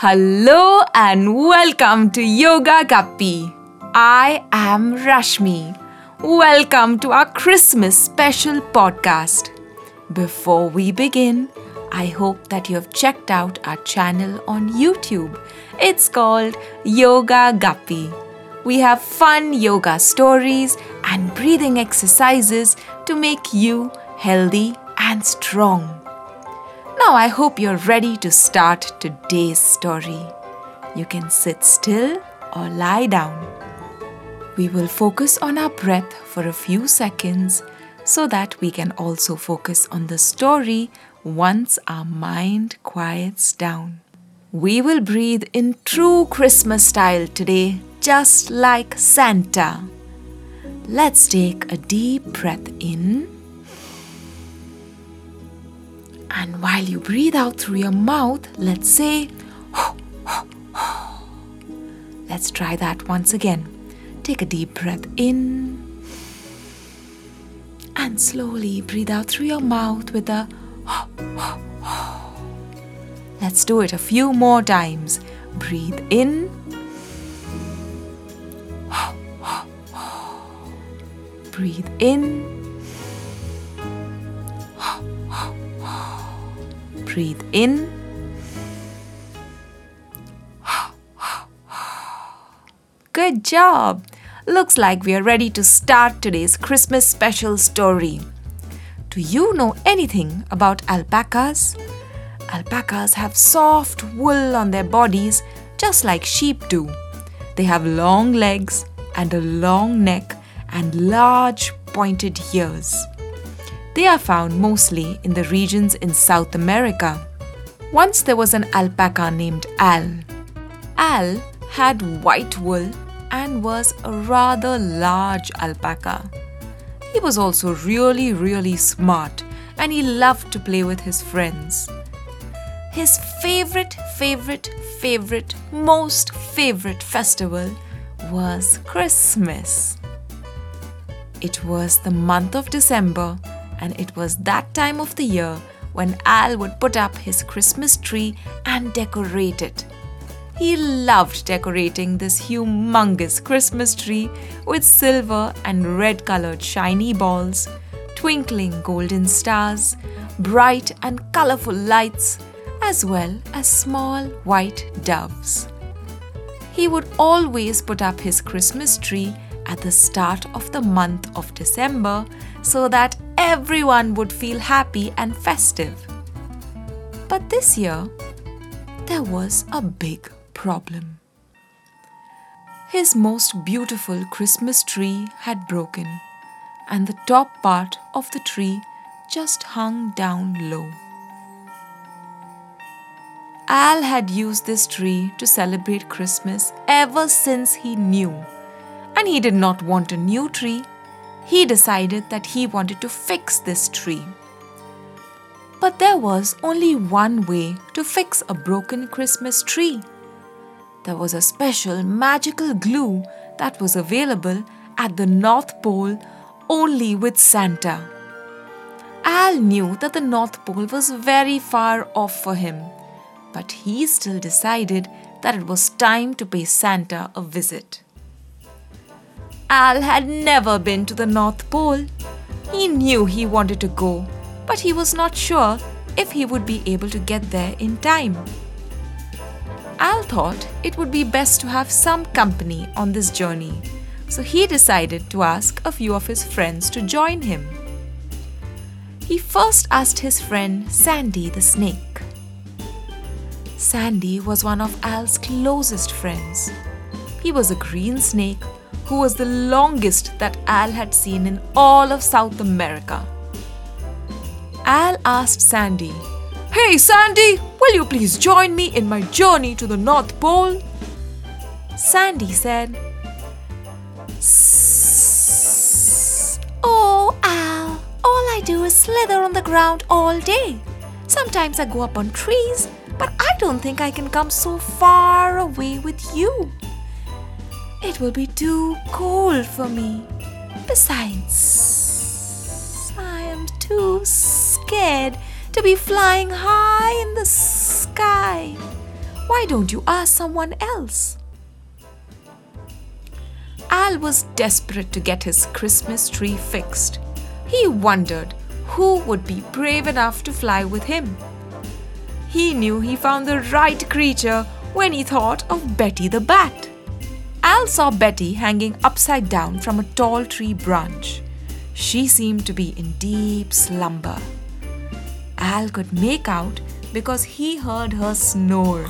Hello and welcome to Yoga Guppy. I am Rashmi. Welcome to our Christmas special podcast. Before we begin, I hope that you have checked out our channel on YouTube. It's called Yoga Guppy. We have fun yoga stories and breathing exercises to make you healthy and strong. Now, I hope you're ready to start today's story. You can sit still or lie down. We will focus on our breath for a few seconds so that we can also focus on the story once our mind quiets down. We will breathe in true Christmas style today, just like Santa. Let's take a deep breath in. And while you breathe out through your mouth, let's say, let's try that once again. Take a deep breath in and slowly breathe out through your mouth with a Let's do it a few more times. Breathe in. Breathe in. Breathe in. Good job! Looks like we are ready to start today's Christmas special story. Do you know anything about alpacas? Alpacas have soft wool on their bodies just like sheep do. They have long legs and a long neck and large pointed ears. They are found mostly in the regions in South America. Once there was an alpaca named Al. Al had white wool and was a rather large alpaca. He was also really, really smart and he loved to play with his friends. His favorite, favorite, favorite, most favorite festival was Christmas. It was the month of December, and it was that time of the year when Al would put up his Christmas tree and decorate it. He loved decorating this humongous Christmas tree with silver and red colored shiny balls, twinkling golden stars, bright and colorful lights, as well as small white doves. He would always put up his Christmas tree at the start of the month of December so that everyone would feel happy and festive. But this year, there was a big problem. His most beautiful Christmas tree had broken, and the top part of the tree just hung down low. Al had used this tree to celebrate Christmas ever since he knew, and he did not want a new tree. He decided that he wanted to fix this tree. But there was only one way to fix a broken Christmas tree. There was a special magical glue that was available at the North Pole only with Santa. Al knew that the North Pole was very far off for him, but he still decided that it was time to pay Santa a visit. Al had never been to the North Pole. He knew he wanted to go, but he was not sure if he would be able to get there in time. Al thought it would be best to have some company on this journey, so he decided to ask a few of his friends to join him. He first asked his friend Sandy the snake. Sandy was one of Al's closest friends. He was a green snake who was the longest that Al had seen in all of South America. Al asked Sandy, Hey Sandy, will you please join me in my journey to the North Pole? Sandy said, Oh, Al, all I do is slither on the ground all day. Sometimes I go up on trees, but I don't think I can come so far away with you. It will be too cold for me. Besides, I am too scared to be flying high in the sky. Why don't you ask someone else? Al was desperate to get his Christmas tree fixed. He wondered who would be brave enough to fly with him. He knew he found the right creature when he thought of Betty the Bat. Al saw Betty hanging upside down from a tall tree branch. She seemed to be in deep slumber. Al could make out because he heard her snore.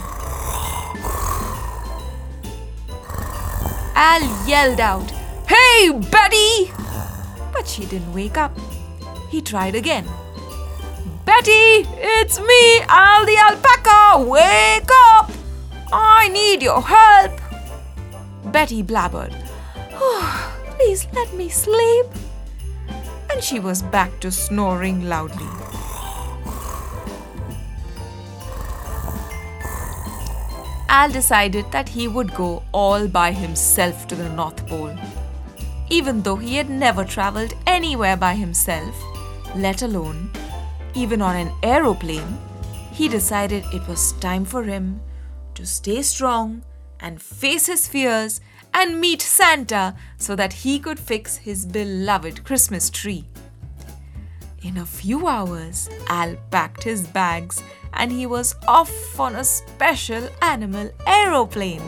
Al yelled out, Hey, Betty! But she didn't wake up. He tried again. Betty, it's me, Al the alpaca! Wake up! I need your help! Betty blabbered, oh, Please let me sleep. And she was back to snoring loudly. Al decided that he would go all by himself to the North Pole. Even though he had never traveled anywhere by himself, let alone even on an aeroplane, he decided it was time for him to stay strong and face his fears and meet Santa so that he could fix his beloved Christmas tree. In a few hours, Al packed his bags and he was off on a special animal aeroplane.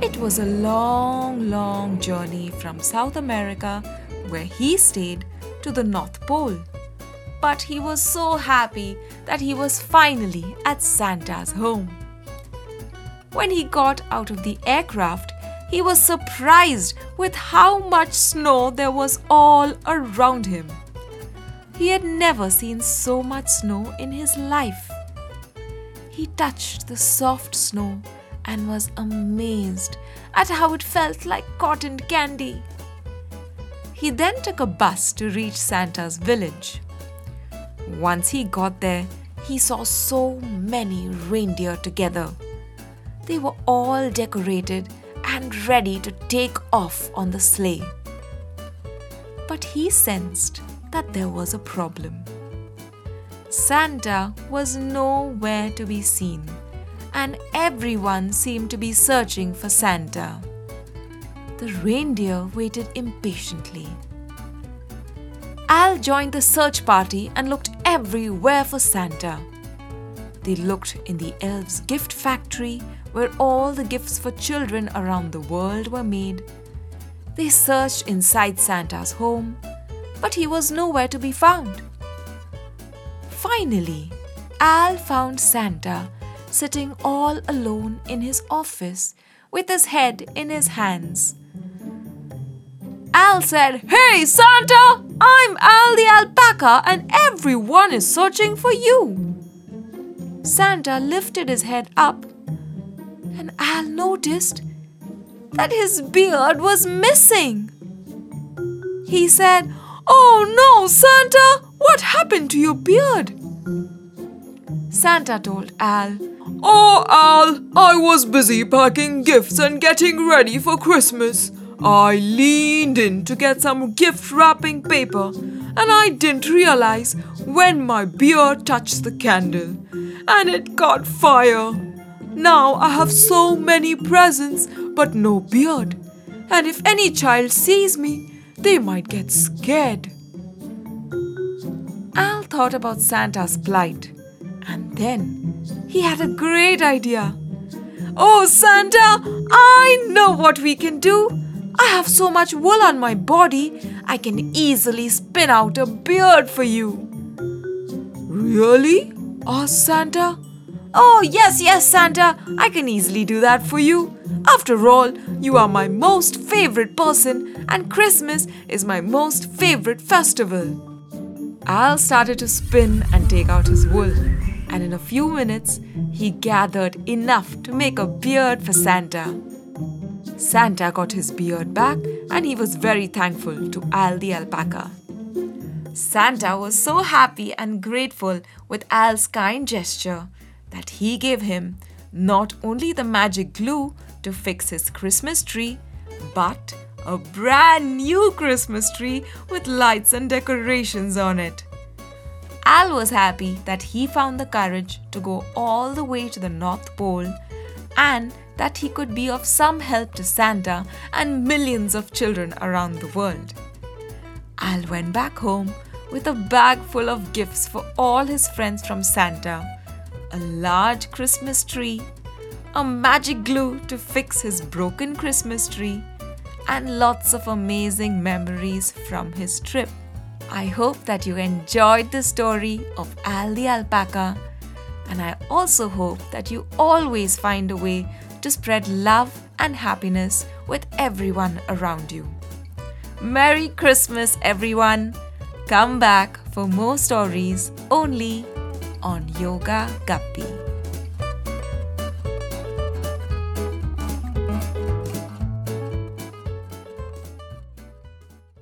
It was a long, long journey from South America, where he stayed, to the North Pole. But he was so happy that he was finally at Santa's home. When he got out of the aircraft, he was surprised with how much snow there was all around him. He had never seen so much snow in his life. He touched the soft snow and was amazed at how it felt like cotton candy. He then took a bus to reach Santa's village. Once he got there, he saw so many reindeer together. They were all decorated and ready to take off on the sleigh. But he sensed that there was a problem. Santa was nowhere to be seen, and everyone seemed to be searching for Santa. The reindeer waited impatiently. Al joined the search party and looked everywhere for Santa. They looked in the elves' gift factory where all the gifts for children around the world were made. They searched inside Santa's home but he was nowhere to be found. Finally, Al found Santa sitting all alone in his office with his head in his hands. Al said, Hey, Santa! I'm Al the alpaca and everyone is searching for you. Santa lifted his head up and Al noticed that his beard was missing. He said, Oh no, Santa! What happened to your beard? Santa told Al. Oh, Al, I was busy packing gifts and getting ready for Christmas. I leaned in to get some gift wrapping paper and I didn't realize when my beard touched the candle and it caught fire. Now I have so many presents but no beard. And if any child sees me, they might get scared. Al thought about Santa's plight and then he had a great idea. Oh, Santa, I know what we can do. I have so much wool on my body, I can easily spin out a beard for you. Really? asked Santa. Oh, yes, yes, Santa, I can easily do that for you. After all, you are my most favorite person, and Christmas is my most favorite festival. Al started to spin and take out his wool, and in a few minutes, he gathered enough to make a beard for Santa. Santa got his beard back, and he was very thankful to Al the alpaca. Santa was so happy and grateful with Al's kind gesture that he gave him not only the magic glue to fix his Christmas tree, but a brand new Christmas tree with lights and decorations on it. Al was happy that he found the courage to go all the way to the North Pole and that he could be of some help to Santa and millions of children around the world. Al went back home with a bag full of gifts for all his friends from Santa a large Christmas tree, a magic glue to fix his broken Christmas tree, and lots of amazing memories from his trip. I hope that you enjoyed the story of Al the alpaca, and I also hope that you always find a way to spread love and happiness with everyone around you. Merry Christmas, everyone! Come back for more stories only on Yoga Guppy.